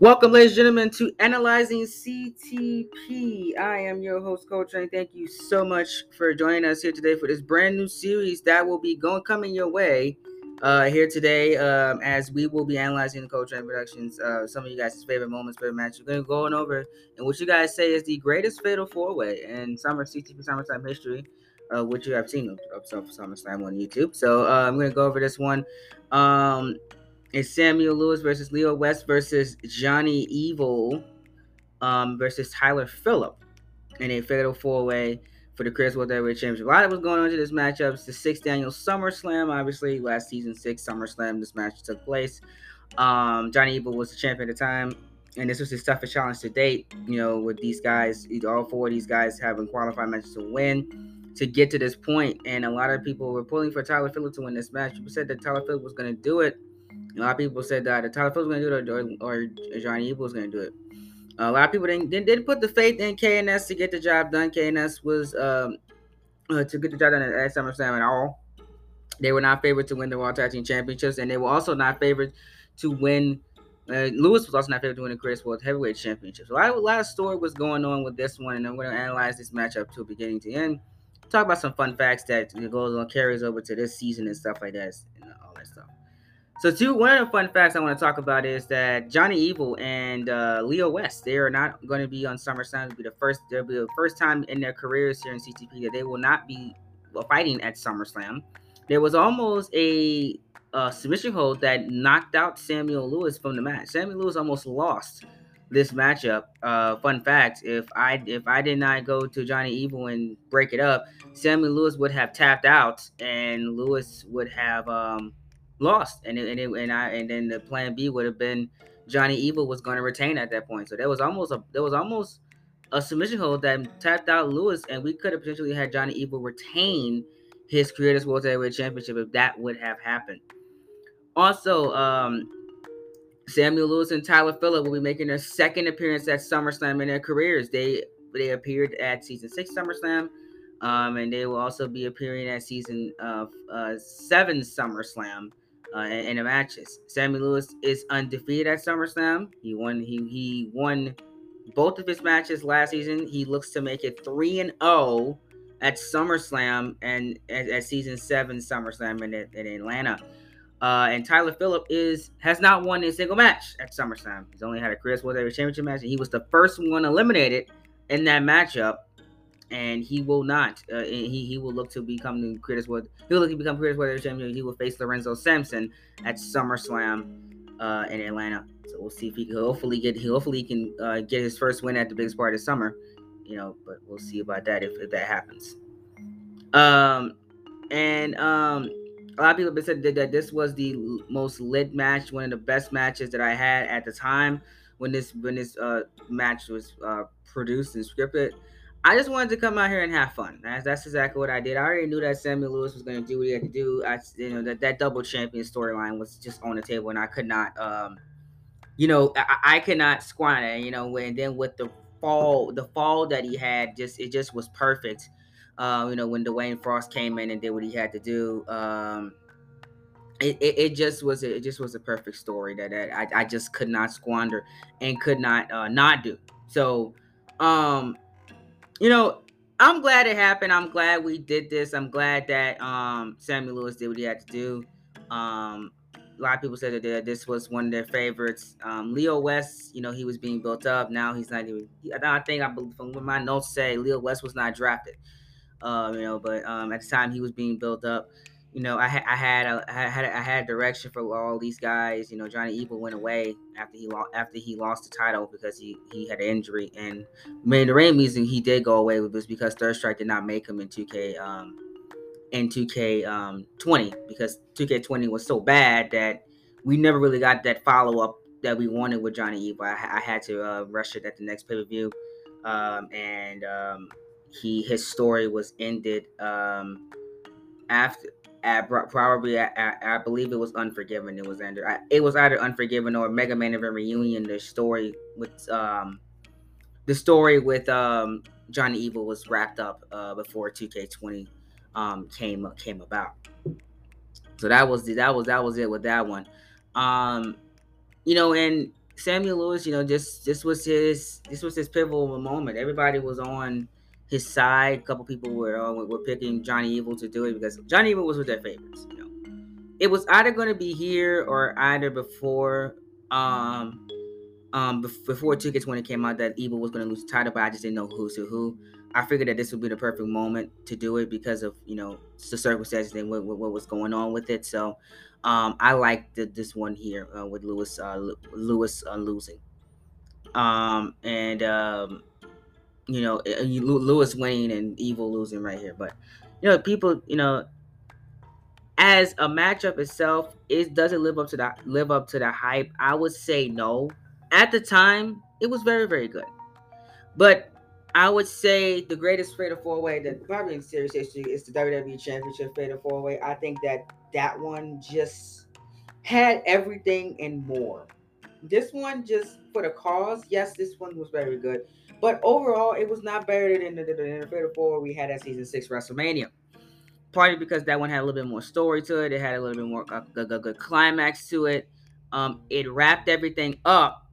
Welcome, ladies and gentlemen, to Analyzing CTP. I am your host, Coach, and thank you so much for joining us here today for this brand new series that will be going coming your way uh, here today um, as we will be analyzing the Coach Productions. Uh, some of you guys' favorite moments, favorite matches. We're going to go on over and what you guys say is the greatest fatal four way in summer CTP summertime history, uh, which you have seen of, of SummerSlam on YouTube. So uh, I'm going to go over this one. Um, it's Samuel Lewis versus Leo West versus Johnny Evil um, versus Tyler Phillip in a fatal four way for the Creators World Heavyweight Championship. A lot was going on to this matchup. It's the sixth annual SummerSlam. Obviously, last season six SummerSlam, this match took place. Um, Johnny Evil was the champion at the time, and this was his toughest challenge to date. You know, with these guys, all four of these guys having qualified matches to win to get to this point, and a lot of people were pulling for Tyler Phillip to win this match. People said that Tyler Phillip was going to do it a lot of people said that the Tyler Phillips was going to do it or, or Johnny Evil was going to do it. Uh, a lot of people didn't, didn't put the faith in KNS to get the job done. KNS was um, uh, to get the job done at, at SummerSlam at all. They were not favored to win the World Tag Team Championships, and they were also not favored to win. Uh, Lewis was also not favored to win the Creators World Heavyweight Championship. So a lot of story was going on with this one, and I'm going to analyze this matchup to beginning to end. Talk about some fun facts that goes on carries over to this season and stuff like that, and all that stuff. So, two one of the fun facts I want to talk about is that Johnny Evil and uh, Leo West they are not going to be on SummerSlam. It'll be the first. They'll be the first time in their careers here in CTP that they will not be fighting at SummerSlam. There was almost a, submission hold that knocked out Samuel Lewis from the match. Samuel Lewis almost lost this matchup. Uh, fun fact: if I if I did not go to Johnny Evil and break it up, Samuel Lewis would have tapped out, and Lewis would have um, lost, and it, and it, and I and then the plan B would have been Johnny Evil was going to retain at that point. So there was almost a there was almost a submission hold that tapped out Lewis, and we could have potentially had Johnny Evil retain his Creators World Heavyweight Championship if that would have happened. Also, um, Samuel Lewis and Tyler Phillip will be making their second appearance at SummerSlam in their careers. They they appeared at season six SummerSlam, um, and they will also be appearing at season uh, uh, seven SummerSlam uh, in, the matches. Sammy Lewis is undefeated at SummerSlam. He won. He he won both of his matches last season. He looks to make it three and zero oh at SummerSlam and at, at season seven SummerSlam in, in Atlanta. Uh, and Tyler Phillip is has not won a single match at SummerSlam. He's only had a Creators World Championship match, and he was the first one eliminated in that matchup and he will not. Uh, he he will look to become the Creators World. He will look to become Creators World Champion. He will face Lorenzo Sampson at SummerSlam uh, in Atlanta. So we'll see if he can hopefully get. He hopefully can uh, get his first win at the biggest part of summer. You know, but we'll see about that if, if that happens. Um, and um, a lot of people have said that, that this was the most lit match, one of the best matches that I had at the time when this when this uh match was uh produced and scripted. I just wanted to come out here and have fun. That's, that's exactly what I did. I already knew that Samuel Lewis was going to do what he had to do. I, you know, that, that double champion storyline was just on the table, and I could not, um, you know, I, I could not squander. You know, and then with the fall, the fall that he had, just it just was perfect. Uh, you know, when Dwayne Frost came in and did what he had to do, um, it, it, it, just was a, it just was a perfect story that, that I, I just could not squander and could not uh, not do. So, um, you know, I'm glad it happened. I'm glad we did this. I'm glad that um, Samuel Lewis did what he had to do. Um, a lot of people said that this was one of their favorites. Um, Leo West, you know, he was being built up. Now he's not even. I think I from what my notes say, Leo West was not drafted. Um, you know, but um, at the time he was being built up you know, I, I had a, I had I had direction for all these guys. You know, Johnny Evil went away after he lost after he lost the title because he he had an injury, and the main reason he did go away was because Third Strike did not make him in 2K um in 2K um 20 because 2K20 was so bad that we never really got that follow up that we wanted with Johnny Evil. I, I had to uh, rush it at the next pay per view, um, and um, he his story was ended um after at probably at, I believe it was Unforgiven. It was under it was either Unforgiven or Mega Man Event Reunion. The story with um the story with um Johnny Evil was wrapped up uh, before 2K20 um came came about. So that was the, that was that was it with that one. Um you know and Samuel Lewis, you know, just this was his this was his pivotal moment. Everybody was on his side. A couple people were uh, were picking Johnny Evil to do it because Johnny Evil was with their favorites. You know, it was either going to be here or either before um um before tickets when it came out that Evil was going to lose the title, but I just didn't know who to who. I figured that this would be the perfect moment to do it because of you know the circumstances and what, what, what was going on with it. So um, I like this one here uh, with Lewis uh, Lewis uh, losing, um, and um, you know eh, eh, Lewis winning and Evil losing right here. But you know people, you know, as a matchup itself, it does it live up to that live up to the hype? I would say no. At the time, it was very very good, but I would say the greatest fatal four way that probably in series history is the WWE Championship fatal four way. I think that that one just had everything and more. This one just for the cause, yes, this one was very good, but overall, it was not better than the, the, the, fatal four we had at season six WrestleMania. Partly because that one had a little bit more story to it. It had a little bit more a, a, a good climax to it. Um, it wrapped everything up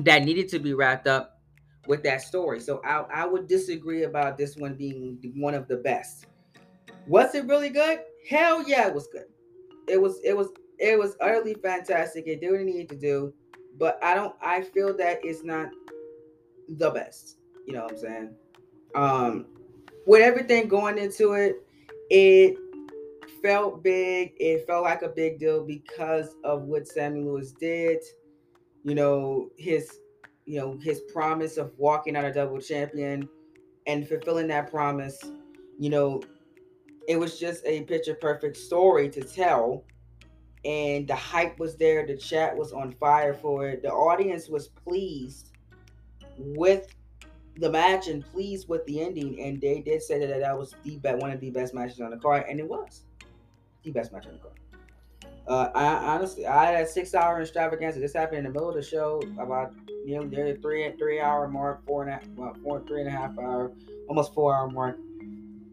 that needed to be wrapped up with that story. So I, I would disagree about this one being one of the best. Was it really good? Hell yeah, it was good. It was it was it was utterly fantastic. It did what it needed to do, but I don't I feel that it's not the best. You know what I'm saying? Um with everything going into it, it felt big. It felt like a big deal because of what Samuel Lewis did. You know, his you know, his promise of walking out a double champion and fulfilling that promise, you know, it was just a picture perfect story to tell. And the hype was there, the chat was on fire for it. The audience was pleased with the match and pleased with the ending. And they did say that that was the best, one of the best matches on the card, and it was the best match on the card. Uh, I honestly, I had a six hour extravaganza. This happened in the middle of the show, about you know, near the three three hour mark, four and a well, four three and a half hour, almost four hour mark.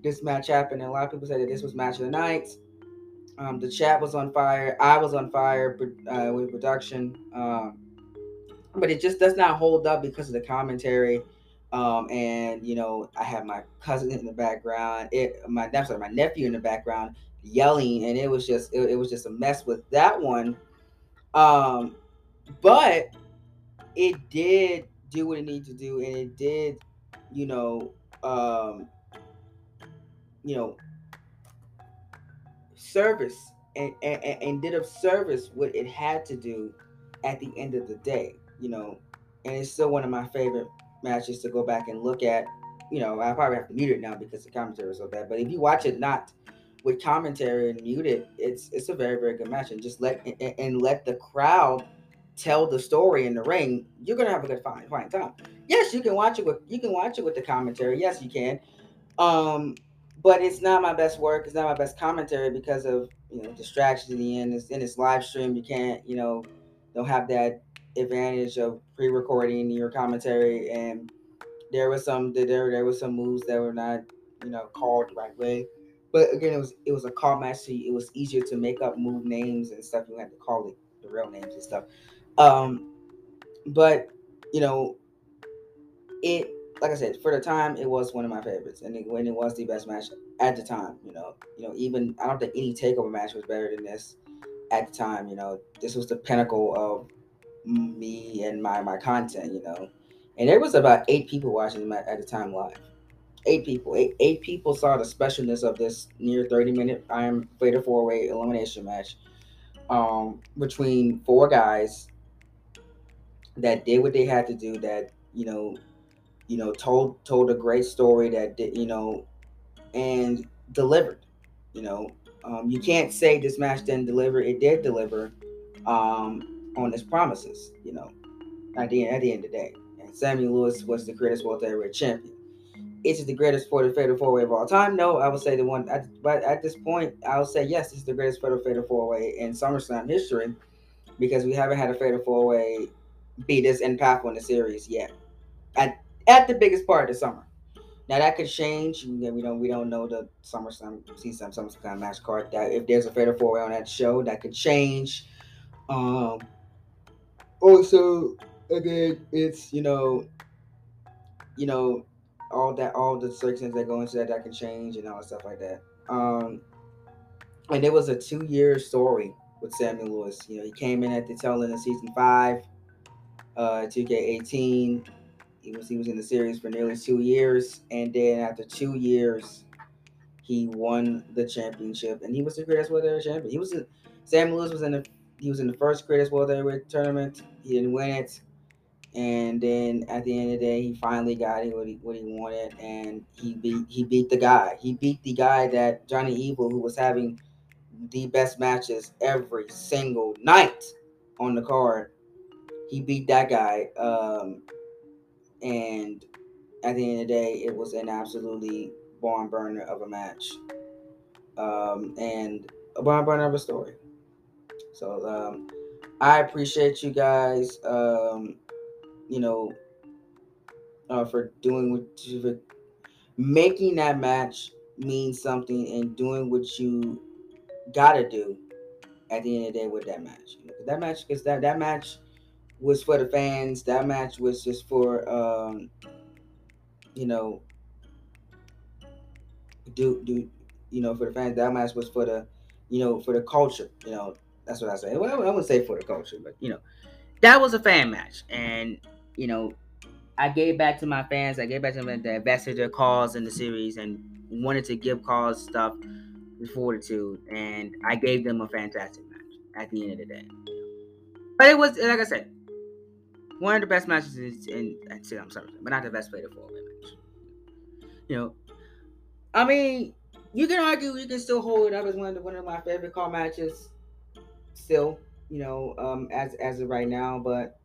This match happened, and a lot of people said that this was match of the night. Um, the chat was on fire. I was on fire uh, with production, um, but it just does not hold up because of the commentary. Um, and you know, I had my cousin in the background. It my I'm sorry, my nephew in the background yelling, and it was just it, it was just a mess with that one. Um, but it did do what it needed to do, and it did, you know, um, you know, service and, and and did of service what it had to do at the end of the day, you know, and it's still one of my favorite matches to go back and look at. You know, I probably have to mute it now because the commentary is so bad. But if you watch it not with commentary and muted, it's it's a very very good match. And just let and, and let the crowd tell the story in the ring. You're gonna have a good fine fine time. Yes, you can watch it with you can watch it with the commentary. Yes, you can. Um, but it's not my best work. It's not my best commentary because of you know distractions in the end. It's in this live stream. You can't you know don't have that advantage of pre-recording your commentary and there was some there there was some moves that were not you know called the right way but again, it was it was a CAW match, so it was easier to make up move names and stuff. You had to call it the real names and stuff. Um, but you know, it like I said, for the time, it was one of my favorites, and it, when it was the best match at the time, you know, you know, even I don't think any takeover match was better than this at the time. You know, this was the pinnacle of me and my my content. You know, and there was about eight people watching at the time live eight people. Eight, eight people saw the specialness of this near 30 minute Iron Fatal Four Way elimination match um, between four guys that did what they had to do. That you know, you know, told told a great story that did you know, and delivered. You know, um, you can't say this match didn't deliver. It did deliver um, on its promises. You know, at the at the end of the day. And Samuel Lewis was the greatest world heavyweight champion is it the greatest for the fatal four way of all time? No, I would say the one. At, but at this point, I would say yes, it's the greatest fatal fatal four way in SummerSlam history because we haven't had a fatal four way be this impactful in the series yet. At at the biggest part of the summer. Now that could change. We don't we don't know the summer some see some some kind of match card that if there's a fatal four way on that show that could change. Um, also again, it's you know, you know, all that all the circumstances that go into that that can change and all stuff like that. Um, and it was a two year story with Samuel Lewis. You know, he came in at the tail end of season five, uh, 2K18. He was he was in the series for nearly two years, and then after two years, he won the championship, and he was the greatest world heavyweight champion. He was a, Sam Lewis was in the he was in the first greatest world heavyweight tournament. He didn't win it, and then at the end of the day, he finally got what he what he wanted, and he beat he beat the guy. He beat the guy that Johnny Evil, who was having the best matches every single night on the card. He beat that guy, um, and at the end of the day, it was an absolutely barn burner of a match, um, and a barn burner of a story. So um, I appreciate you guys, um, you know, uh, for doing what you, for making that match mean something and doing what you gotta do at the end of the day with that match. You know, that match, because that that match was for the fans. That match was just for, um, you know, do do you know for the fans. That match was for the, you know, for the culture. You know, that's what I say. Well, I wouldn't say for the culture, but you know, that was a fan match, and you know, I gave back to my fans. I gave back to them that invested their CAWs in the series and wanted to give CAWs stuff with fortitude, and I gave them a fantastic match at the end of the day. But it was like I said, one of the best matches in, in I'm sorry, but not the best fatal four way match. You know, I mean, you can argue you can still hold it up as one of the, one of my favorite CAW matches, still. You know, um, as as of right now, but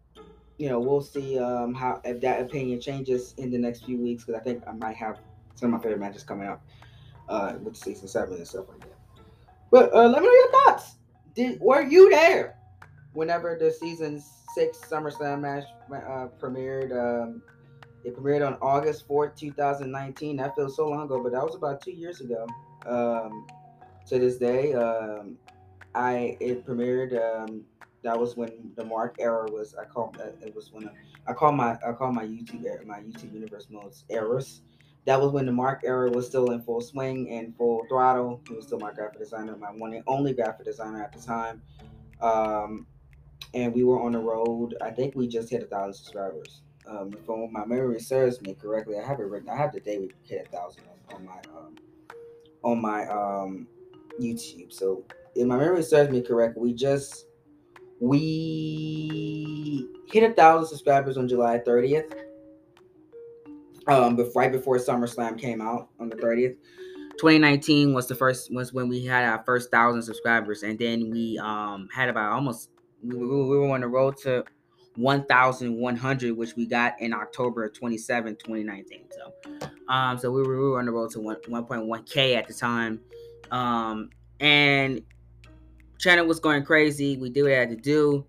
you know, we'll see um, how if that opinion changes in the next few weeks because I think I might have some of my favorite matches coming up uh, with season seven and stuff like that. But uh, let me know your thoughts. Did were you there whenever the season six SummerSlam match uh, premiered? Um, it premiered on August 4th, 2019. That feels so long ago, but that was about two years ago. Um, to this day, um, I it premiered. Um, that was when the Mark era was. I call it was when I, I call my I call my YouTube my YouTube universe modes errors. That was when the Mark era was still in full swing and full throttle. He was still my graphic designer, my one and only graphic designer at the time. Um, and we were on the road. I think we just hit a thousand subscribers. Um, if my memory serves me correctly, I have it written. I have the day we hit a thousand on, my um, on my um, YouTube. So if my memory serves me correct, we just we hit a thousand subscribers on July 30th. Um, but right before SummerSlam came out on the 30th. 2019 was the first was when we had our first thousand subscribers, and then we um had about almost we, we, we were on the road to 1,100, which we got in October 27, 2019. So, um, so we were, we were on the road to 1, 1.1k at the time, um, and channel was going crazy. We did what I had to do,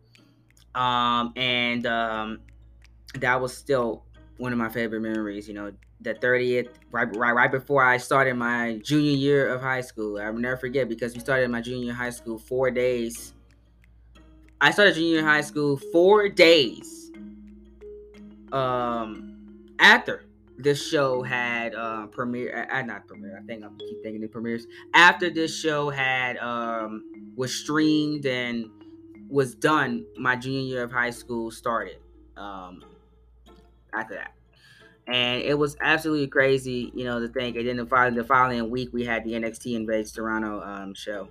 um, and um, that was still one of my favorite memories. You know, the 30th, right, right, right before I started my junior year of high school. I will never forget because we started my junior high school four days. I started junior high school four days um, after this show had uh, premiere. Uh, not premiere. I think I keep thinking it premieres after this show had um, was streamed and was done. My junior year of high school started. Um, after that. And it was absolutely crazy, you know, to think. And then the following, the following week, we had the NXT Invades Toronto um, show,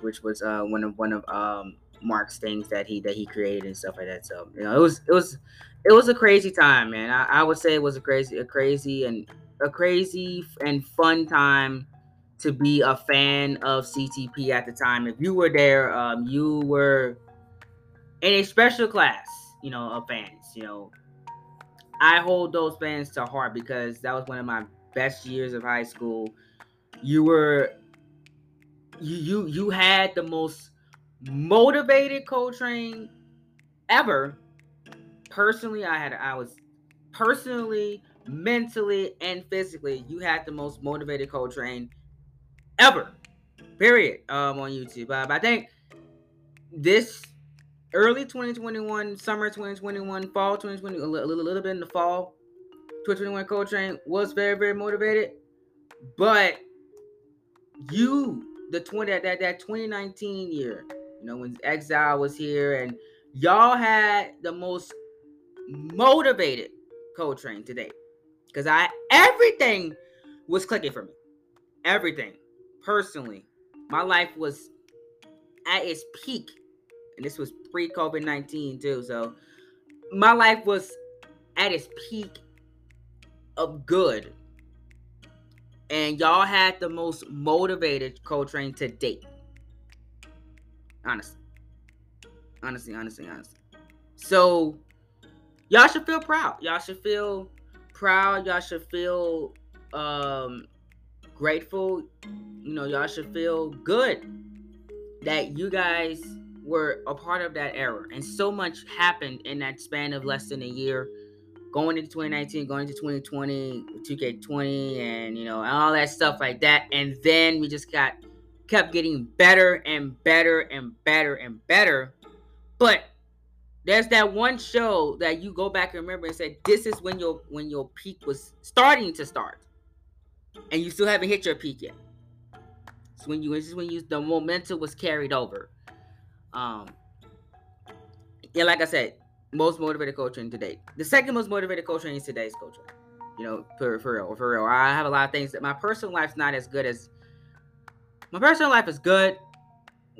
which was uh, one of one of um, Mark's things that he that he created and stuff like that. So you know, it was it was it was a crazy time, man. I, I would say it was a crazy a crazy and a crazy and fun time to be a fan of CTP at the time. If you were there, um, you were in a special class, you know, of fans. You know, I hold those fans to heart because that was one of my best years of high school. You were you you you had the most motivated Coletrain ever. Personally, I had I was personally, mentally, and physically, you had the most motivated Coletrain ever. Period. Um, on YouTube. Uh, I think this early 2021, summer 2021, fall 2020, a little, a little bit in the fall. 2021 Coletrain was very, very motivated. But you, the 20 that, that 2019 year, you know, when Exile was here and y'all had the most motivated Coletrain today. Because I everything was clicking for me. Everything. Personally. My life was at its peak. And this was pre-COVID 19 too. So my life was at its peak of good. And y'all had the most motivated Coletrain to date. Honestly. Honestly, honestly, honestly. So y'all should feel proud. Y'all should feel proud. Y'all should feel um grateful. You know, y'all should feel good that you guys were a part of that era. And so much happened in that span of less than a year. Going into 2019, going into 2020, 2K20, and you know, all that stuff like that. And then we just got kept getting better and better and better and better. But there's that one show that you go back and remember and say, this is when your when your peak was starting to start. And you still haven't hit your peak yet. It's when you this is when you the momentum was carried over. Um, yeah, like I said, most motivated Coletrain today. The second most motivated Coletrain is today's Coletrain. You know, for, for real, for real. I have a lot of things that my personal life's not as good as my personal life is good.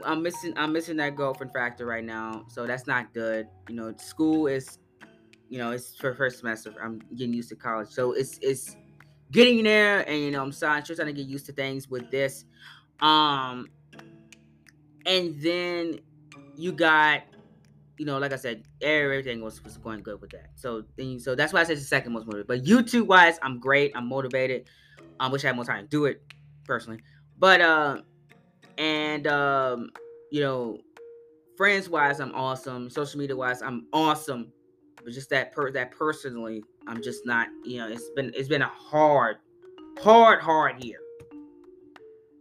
I'm missing I'm missing that girlfriend factor right now, so that's not good. You know, school is, you know, it's for first semester. I'm getting used to college, so it's it's getting there, and you know, I'm trying, trying to get used to things with this. Um, and then you got, you know, like I said, everything was, was going good with that. So then, so that's why I said the second most motivated. But YouTube wise, I'm great. I'm motivated. I wish I had more time to do it personally. But uh, and um, you know, friends wise, I'm awesome. Social media wise, I'm awesome. But just that per that personally, I'm just not. You know, it's been it's been a hard, hard, hard year.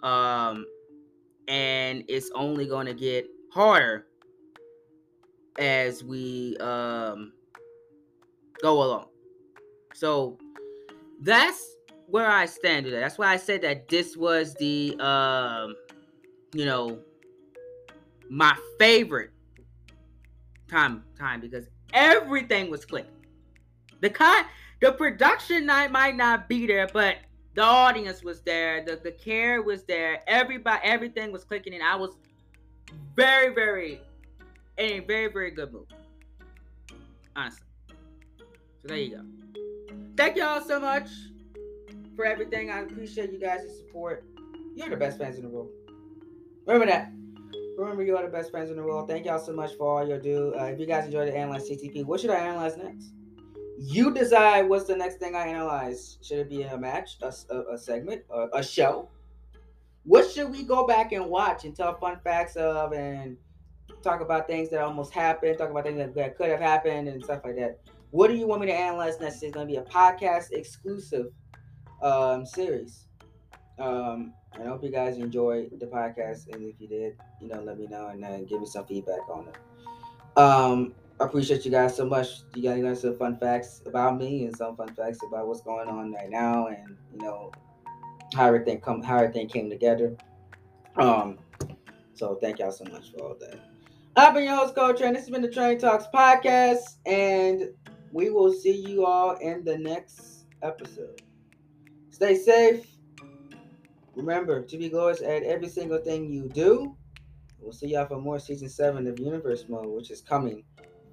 Um, and it's only going to get harder as we um, go along. So that's where I stand today. That's why I said that this was the um, you know my favorite time time because everything was clicking. The con the production night might not be there, but the audience was there, the, the care was there, everybody, everything was clicking, and I was very, very in a very, very good mood. Honestly. So there you go. Thank y'all so much for everything. I appreciate you guys' support. You're the best fans in the world. Remember that. Remember, you are the best fans in the world. Thank y'all so much for all your do. Uh, if you guys enjoyed the Analyze CTP, what should I analyze next? You decide what's the next thing I analyze. Should it be a match, a, a, a segment, a, a show? What should we go back and watch and tell fun facts of and talk about things that almost happened, talk about things that, that could have happened and stuff like that? What do you want me to analyze next? It's going to be a podcast exclusive um, series. Um, I hope you guys enjoyed the podcast, and if you did, you know, let me know and uh, give me some feedback on it. Um, I appreciate you guys so much. You guys got some fun facts about me and some fun facts about what's going on right now, and you know how everything come, how everything came together. Um, so thank y'all so much for all that. I've been your host, Coach and this has been the Train Talks podcast, and we will see you all in the next episode. Stay safe. Remember to be glorious at every single thing you do. We'll see y'all for more season seven of Universe Mode, which is coming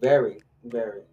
very, very.